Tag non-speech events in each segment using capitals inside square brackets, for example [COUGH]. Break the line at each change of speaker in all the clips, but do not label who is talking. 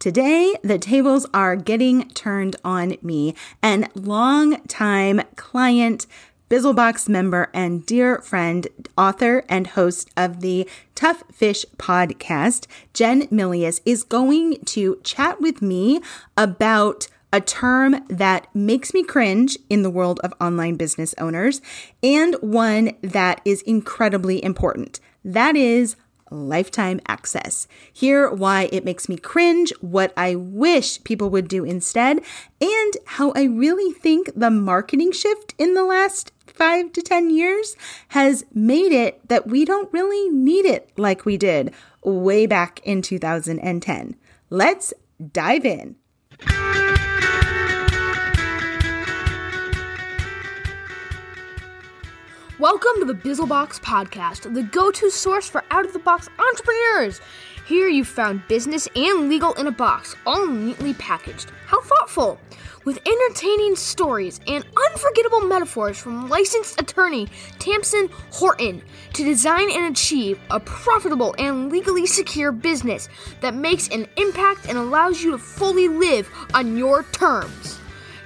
Today, the tables are getting turned on me and longtime client, Bizlebox member, and dear friend, author, and host of the Tough Fish podcast, Jen Milius, is going to chat with me about a term that makes me cringe in the world of online business owners and one that is incredibly important. That is lifetime access. Hear why it makes me cringe, what I wish people would do instead, and how I really think the marketing shift in the last five to 10 years has made it that we don't really need it like we did way back in 2010. Let's dive in.
Welcome to the Bizlebox Podcast, the go to source for out of the box entrepreneurs. Here you found business and legal in a box, all neatly packaged. How thoughtful! With entertaining stories and unforgettable metaphors from licensed attorney Tamsin Horton to design and achieve a profitable and legally secure business that makes an impact and allows you to fully live on your terms.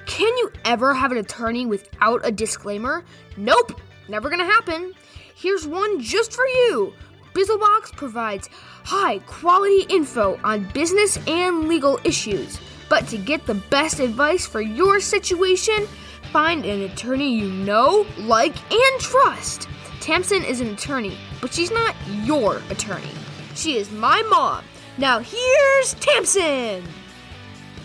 Can you ever have an attorney without a disclaimer? Nope! Never gonna happen. Here's one just for you. Bizlebox provides high quality info on business and legal issues. But to get the best advice for your situation, find an attorney you know, like, and trust. Tamsin is an attorney, but she's not your attorney. She is my mom. Now here's Tamsin.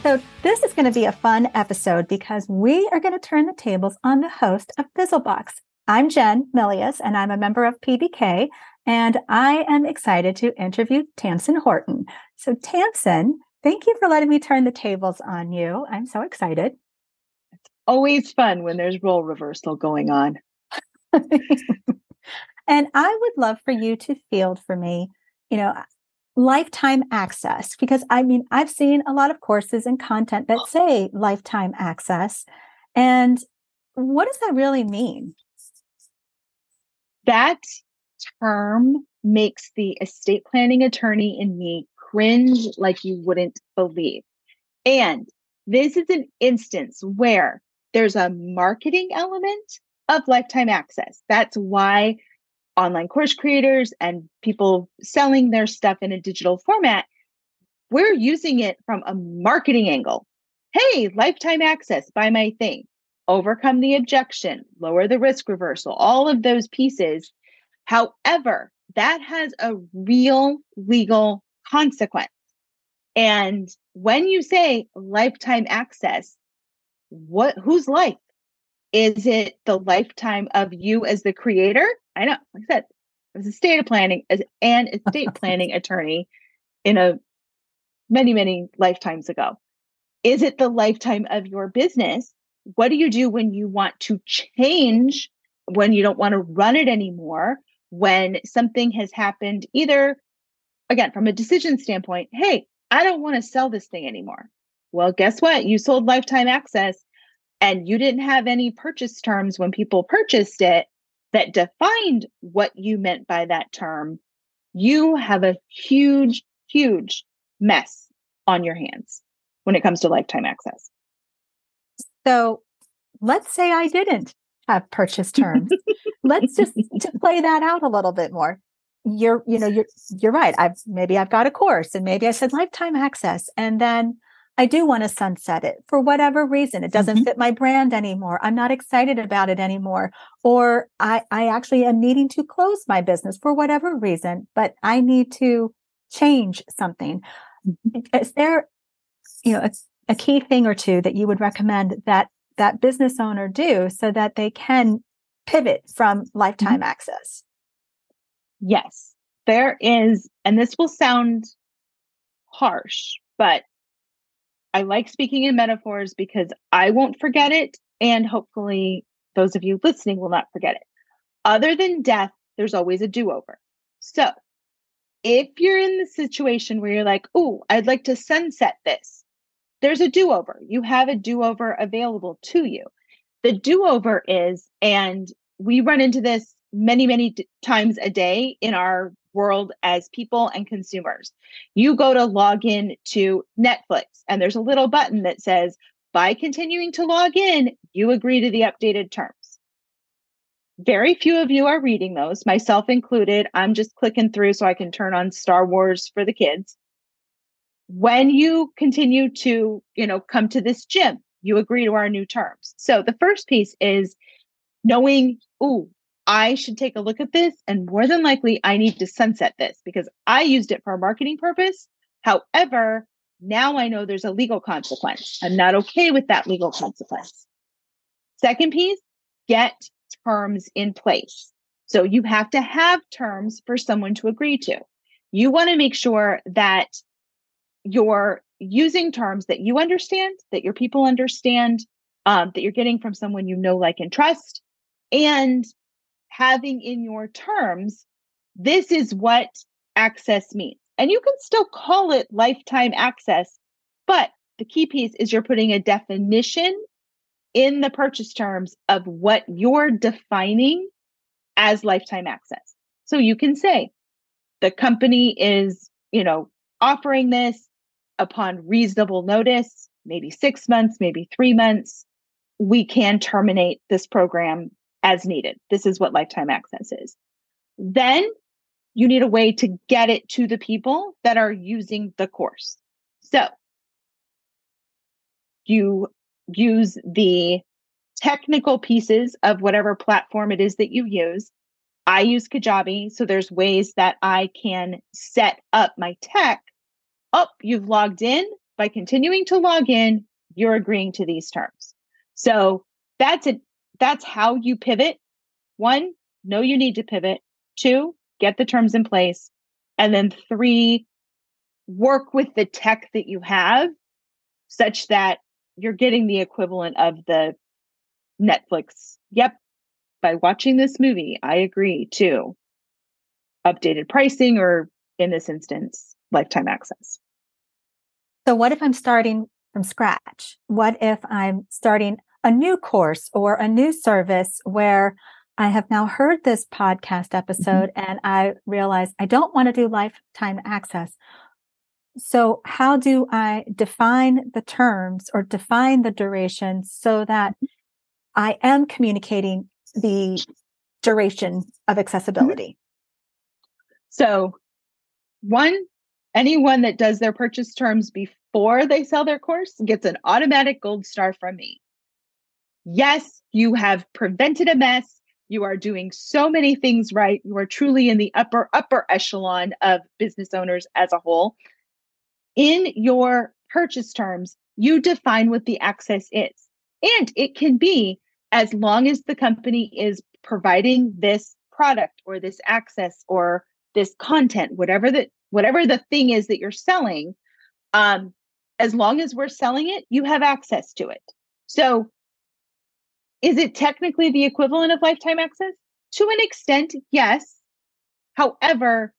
So, this is going to be a fun episode because we are going to turn the tables on the host of Bizlebox, I'm Jen Milius, and I'm a member of PBK, and I am excited to interview Tamsin Horton. So, Tamsin, thank you for letting me turn the tables on you. I'm so excited.
It's always fun when there's role reversal going on. [LAUGHS]
and I would love for you to field for me, you know, lifetime access, because I mean, I've seen a lot of courses and content that oh. say lifetime access. And what does that really mean?
That term makes the estate planning attorney in me cringe like you wouldn't believe. And this is an instance where there's a marketing element of lifetime access. That's why online course creators and people selling their stuff in a digital format, we're using it from a marketing angle. Hey, lifetime access, buy my thing overcome the objection, lower the risk reversal, all of those pieces. However, that has a real legal consequence. And when you say lifetime access, what whose life? Is it the lifetime of you as the creator? I know, like I said, I was a estate planning as an estate [LAUGHS] planning attorney in a many, many lifetimes ago. Is it the lifetime of your business? What do you do when you want to change, when you don't want to run it anymore, when something has happened, either again, from a decision standpoint, hey, I don't want to sell this thing anymore. Well, guess what? You sold lifetime access and you didn't have any purchase terms when people purchased it that defined what you meant by that term. You have a huge, huge mess on your hands when it comes to lifetime access.
So let's say I didn't have purchase terms. let's just [LAUGHS] to play that out a little bit more. You're, you know, you're you're right. I've maybe I've got a course and maybe I said lifetime access. And then I do want to sunset it for whatever reason. It doesn't mm-hmm. fit my brand anymore. I'm not excited about it anymore. Or I, I actually am needing to close my business for whatever reason, but I need to change something. Mm-hmm. Is there, you know, a key thing or two that you would recommend that that business owner do so that they can pivot from lifetime mm-hmm. access?
Yes, there is, and this will sound harsh, but I like speaking in metaphors because I won't forget it. And hopefully, those of you listening will not forget it. Other than death, there's always a do over. So, if you're in the situation where you're like, oh, I'd like to sunset this, there's a do over. You have a do over available to you. The do over is, and we run into this many, many times a day in our world as people and consumers. You go to log in to Netflix, and there's a little button that says, by continuing to log in, you agree to the updated terms. Very few of you are reading those, myself included. I'm just clicking through so I can turn on Star Wars for the kids. When you continue to, you know, come to this gym, you agree to our new terms. So the first piece is knowing, ooh, I should take a look at this. And more than likely, I need to sunset this because I used it for a marketing purpose. However, now I know there's a legal consequence. I'm not okay with that legal consequence. Second piece, get terms in place. So you have to have terms for someone to agree to. You want to make sure that you're using terms that you understand, that your people understand, um, that you're getting from someone you know, like, and trust, and having in your terms, this is what access means. And you can still call it lifetime access, but the key piece is you're putting a definition in the purchase terms of what you're defining as lifetime access. So you can say the company is, you know, offering this upon reasonable notice, maybe six months, maybe three months. We can terminate this program as needed. This is what lifetime access is. Then you need a way to get it to the people that are using the course. So you use the technical pieces of whatever platform it is that you use. I use Kajabi. So there's ways that I can set up my tech. Oh, you've logged in. By continuing to log in, you're agreeing to these terms. So that's it. That's how you pivot. One, know you need to pivot. Two, get the terms in place. And then three, work with the tech that you have such that you're getting the equivalent of the Netflix. Yep. By watching this movie, I agree to updated pricing or in this instance, lifetime access.
So, what if I'm starting from scratch? What if I'm starting a new course or a new service where I have now heard this podcast episode mm-hmm. and I realize I don't want to do lifetime access. So, how do I define the terms or define the duration so that I am communicating the duration of mm-hmm. accessibility?
So, one, anyone that does their purchase terms before they sell their course gets an automatic gold star from me. Yes, you have prevented a mess. You are doing so many things right. You are truly in the upper, upper echelon of business owners as a whole in your purchase terms, you define what the access is. And it can be as long as the company is providing this product or this access or this content, whatever the whatever the thing is that you're selling, um, as long as we're selling it, you have access to it. So is it technically the equivalent of lifetime access? To an extent, yes. However,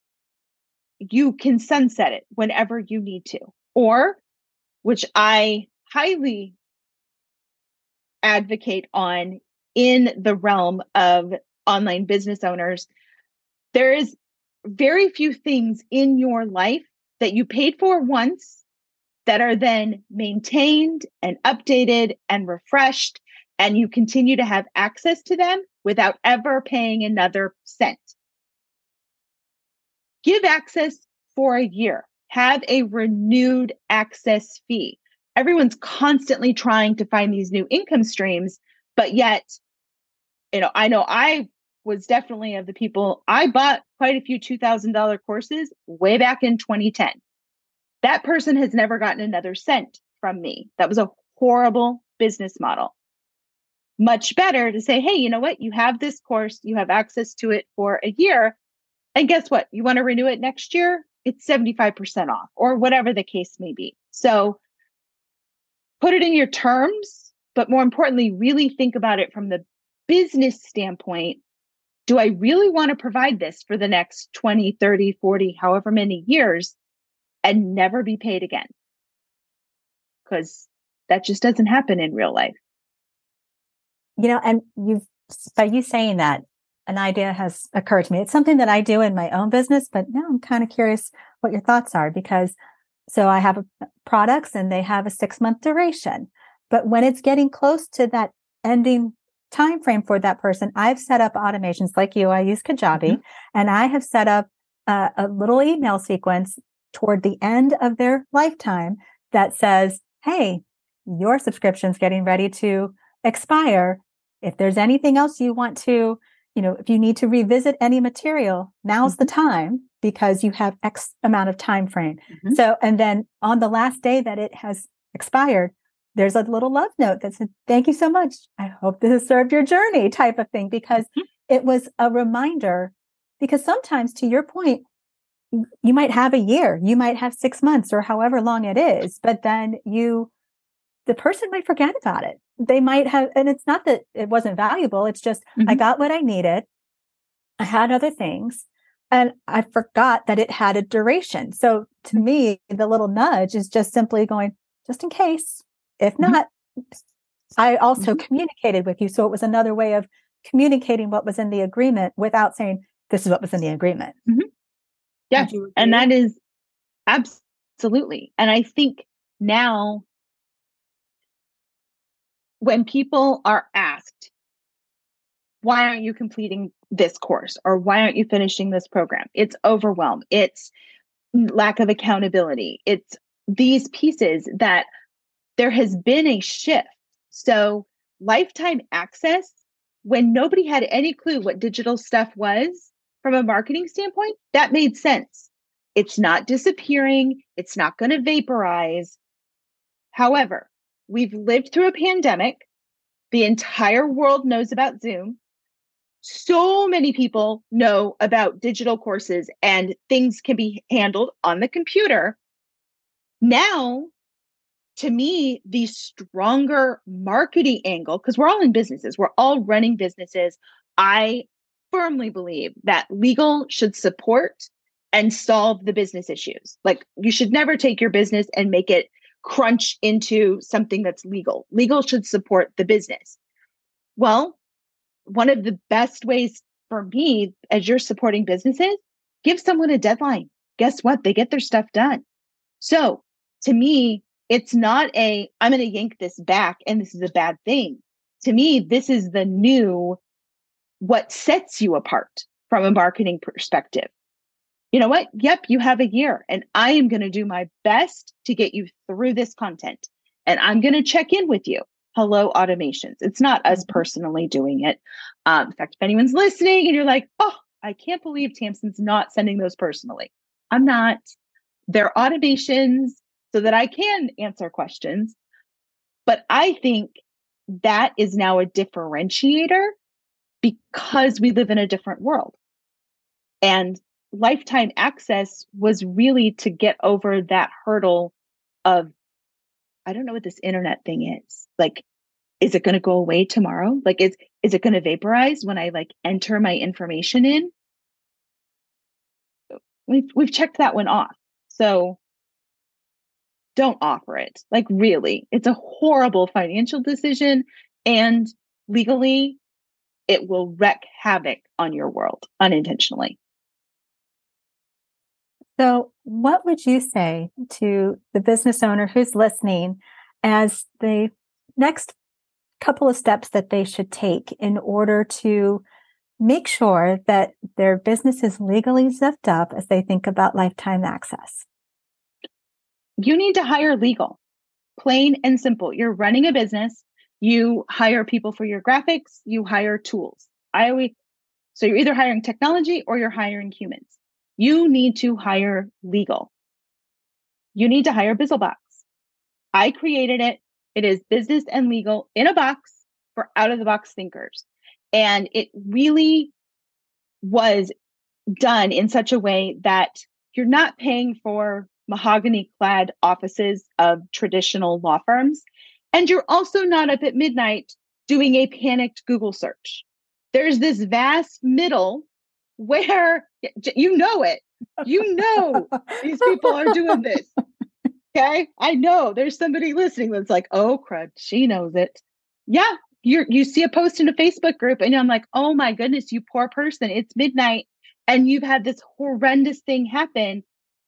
you can sunset it whenever you need to. Or, which I highly advocate on in the realm of online business owners, there is very few things in your life that you paid for once that are then maintained and updated and refreshed, and you continue to have access to them without ever paying another cent give access for a year, have a renewed access fee. Everyone's constantly trying to find these new income streams, but yet, you know, I know I was definitely of the people I bought quite a few $2,000 courses way back in 2010. That person has never gotten another cent from me. That was a horrible business model. Much better to say, hey, you know what? You have this course, you have access to it for a year. And guess what? You want to renew it next year? It's 75% off or whatever the case may be. So put it in your terms, but more importantly, really think about it from the business standpoint. Do I really want to provide this for the next 20, 30, 40, however many years and never be paid again? Because that just doesn't happen in real life.
You know, and you've, by you saying that, an idea has occurred to me. It's something that I do in my own business, but now I'm kind of curious what your thoughts are because so I have uh, products and they have a six month duration. But when it's getting close to that ending time frame for that person, I've set up automations like you. I use Kajabi mm-hmm. and I have set up a, a little email sequence toward the end of their lifetime that says, Hey, your subscription's getting ready to expire. If there's anything else you want to, you know, if you need to revisit any material, now's mm-hmm. the time because you have X amount of time frame. Mm-hmm. So, and then on the last day that it has expired, there's a little love note that said, Thank you so much. I hope this has served your journey, type of thing, because mm-hmm. it was a reminder. Because sometimes, to your point, you might have a year, you might have six months or however long it is, but then you, the person might forget about it. They might have, and it's not that it wasn't valuable. It's just, mm-hmm. I got what I needed. I had other things and I forgot that it had a duration. So to me, the little nudge is just simply going, just in case. If mm-hmm. not. I also mm-hmm. communicated with you. So it was another way of communicating what was in the agreement without saying, this is what was in the agreement.
Mm-hmm. Yeah. And that is absolutely. And I think now when people are asked, why aren't you completing this course or why aren't you finishing this program? It's overwhelm. It's lack of accountability. It's these pieces that there has been a shift. So, lifetime access, when nobody had any clue what digital stuff was from a marketing standpoint, that made sense. It's not disappearing, it's not going to vaporize. However, we've lived through a pandemic. The entire world knows about Zoom so many people know about digital courses and things can be handled on the computer. Now, to me, the stronger marketing angle, because we're all in businesses, we're all running businesses. I firmly believe that legal should support and solve the business issues. Like, you should never take your business and make it crunch into something that's legal. Legal should support the business. Well, one of the best ways for me as you're supporting businesses, give someone a deadline. Guess what? They get their stuff done. So to me, it's not a, I'm going to yank this back and this is a bad thing. To me, this is the new, what sets you apart from a marketing perspective. You know what? Yep, you have a year and I am going to do my best to get you through this content. And I'm going to check in with you hello automations. It's not us mm-hmm. personally doing it. Um, in fact, if anyone's listening and you're like, oh, I can't believe Tamsin's not sending those personally. I'm not. They're automations so that I can answer questions. But I think that is now a differentiator because we live in a different world. And lifetime access was really to get over that hurdle of I don't know what this internet thing is. Like, is it going to go away tomorrow? Like, is is it going to vaporize when I like enter my information in? We've we've checked that one off. So don't offer it. Like, really, it's a horrible financial decision, and legally, it will wreak havoc on your world unintentionally.
So, what would you say to the business owner who's listening as the next couple of steps that they should take in order to make sure that their business is legally zipped up as they think about lifetime access?
You need to hire legal, plain and simple. You're running a business, you hire people for your graphics, you hire tools. I always, so you're either hiring technology or you're hiring humans you need to hire legal. You need to hire Bizlebox. I created it. It is business and legal in a box for out of the box thinkers. And it really was done in such a way that you're not paying for mahogany clad offices of traditional law firms. And you're also not up at midnight doing a panicked Google search. There's this vast middle where you know it. You know these people are doing this. Okay. I know there's somebody listening that's like, oh, crud, she knows it. Yeah, you you see a post in a Facebook group and I'm like, "Oh my goodness, you poor person. It's midnight and you've had this horrendous thing happen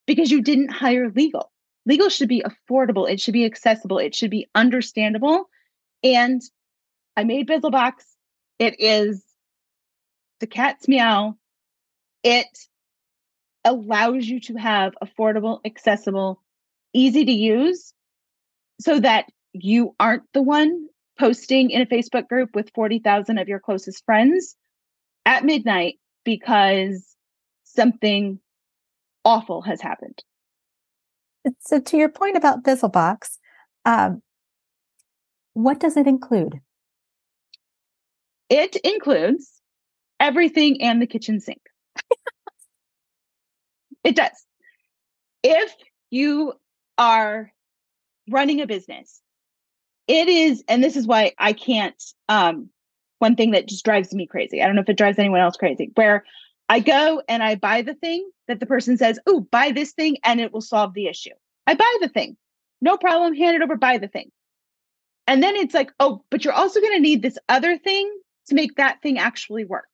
because you didn't hire legal." Legal should be affordable, it should be accessible, it should be understandable. And I made Bizlebox. It is the cat's meow. It allows you to have affordable, accessible, easy to use so that you aren't the one posting in a Facebook group with 40,000 of your closest friends at midnight because something awful has happened.
So, to your point about Bizlebox, um, what does it include?
It includes everything and the kitchen sink. [LAUGHS] it does. If you are running a business, it is, and this is why I can't, um, one thing that just drives me crazy. I don't know if it drives anyone else crazy, where I go and I buy the thing that the person says, Oh, buy this thing and it will solve the issue. I buy the thing. No problem. Hand it over, buy the thing. And then it's like, Oh, but you're also going to need this other thing to make that thing actually work.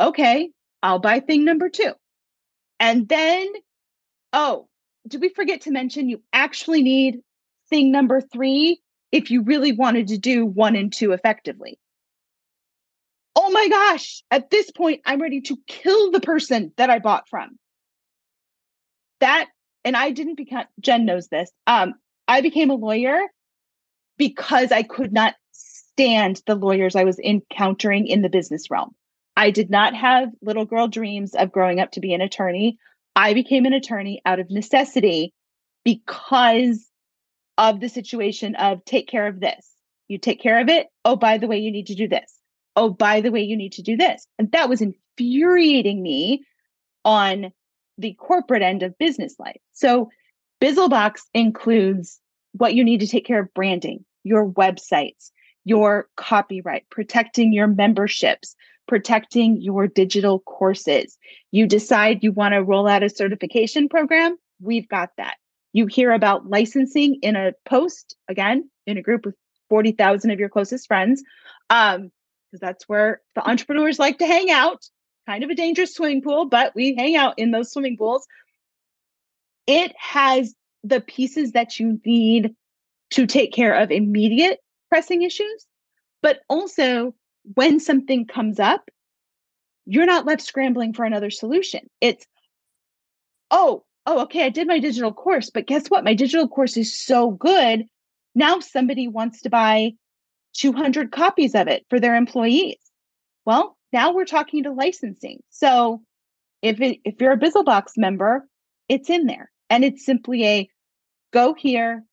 Okay, I'll buy thing number two. And then, oh, did we forget to mention you actually need thing number three if you really wanted to do one and two effectively? Oh my gosh, at this point, I'm ready to kill the person that I bought from. That, and I didn't become, Jen knows this. Um, I became a lawyer because I could not stand the lawyers I was encountering in the business realm. I did not have little girl dreams of growing up to be an attorney. I became an attorney out of necessity because of the situation of take care of this. You take care of it. Oh, by the way, you need to do this oh, by the way, you need to do this. And that was infuriating me on the corporate end of business life. So Bizlebox includes what you need to take care of branding, your websites, your copyright, protecting your memberships, protecting your digital courses. You decide you want to roll out a certification program, we've got that. You hear about licensing in a post, again, in a group with 40,000 of your closest friends. Um, because that's where the entrepreneurs like to hang out. Kind of a dangerous swimming pool, but we hang out in those swimming pools. It has the pieces that you need to take care of immediate pressing issues, but also when something comes up, you're not left scrambling for another solution. It's, oh, oh, okay, I did my digital course, but guess what? My digital course is so good. Now somebody wants to buy 200 copies of it for their employees. Well, now we're talking to licensing. So if it, if you're a Bizlebox member, it's in there and it's simply a go here.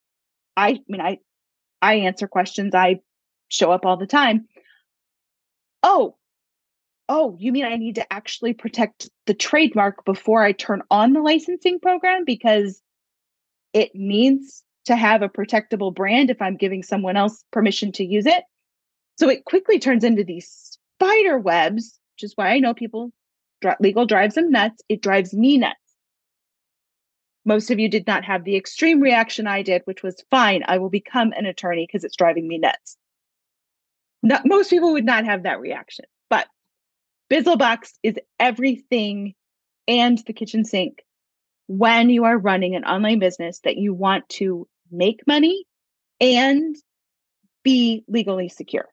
I, I mean, I, I answer questions. I show up all the time. Oh, oh, you mean I need to actually protect the trademark before I turn on the licensing program because it needs to have a protectable brand if I'm giving someone else permission to use it. So it quickly turns into these spider webs, which is why I know people legal drives them nuts. It drives me nuts. Most of you did not have the extreme reaction I did, which was fine. I will become an attorney because it's driving me nuts. Not, most people would not have that reaction, but Bizlebox is everything and the kitchen sink when you are running an online business that you want to make money and be legally secure.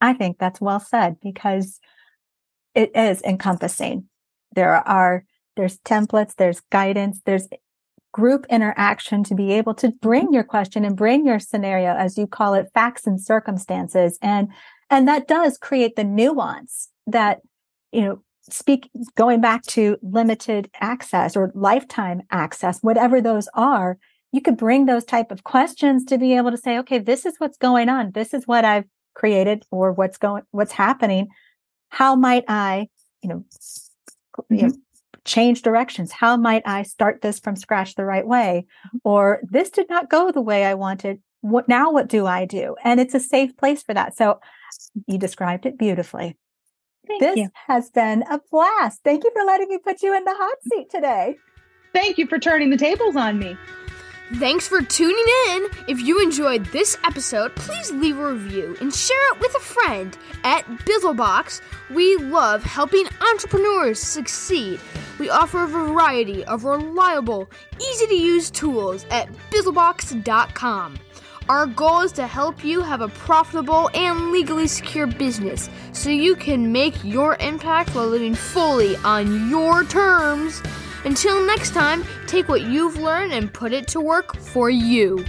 I think that's well said because it is encompassing. There are there's templates, there's guidance, there's group interaction to be able to bring your question and bring your scenario as you call it facts and circumstances and and that does create the nuance that you know speak going back to limited access or lifetime access whatever those are you could bring those type of questions to be able to say okay this is what's going on. This is what i've created or what's going what's happening. How might i you know, mm-hmm. you know change directions? How might i start this from scratch the right way? Or this did not go the way i wanted. What now what do i do? And it's a safe place for that. So you described it beautifully Thank this you. has been a blast. Thank you for letting me put you in the hot seat today.
Thank you for turning the tables on me.
Thanks for tuning in. If you enjoyed this episode, please leave a review and share it with a friend. At Bizlebox, we love helping entrepreneurs succeed. We offer a variety of reliable, easy to use tools at bizlebox.com. Our goal is to help you have a profitable and legally secure business so you can make your impact while living fully on your terms. Until next time, take what you've learned and put it to work for you.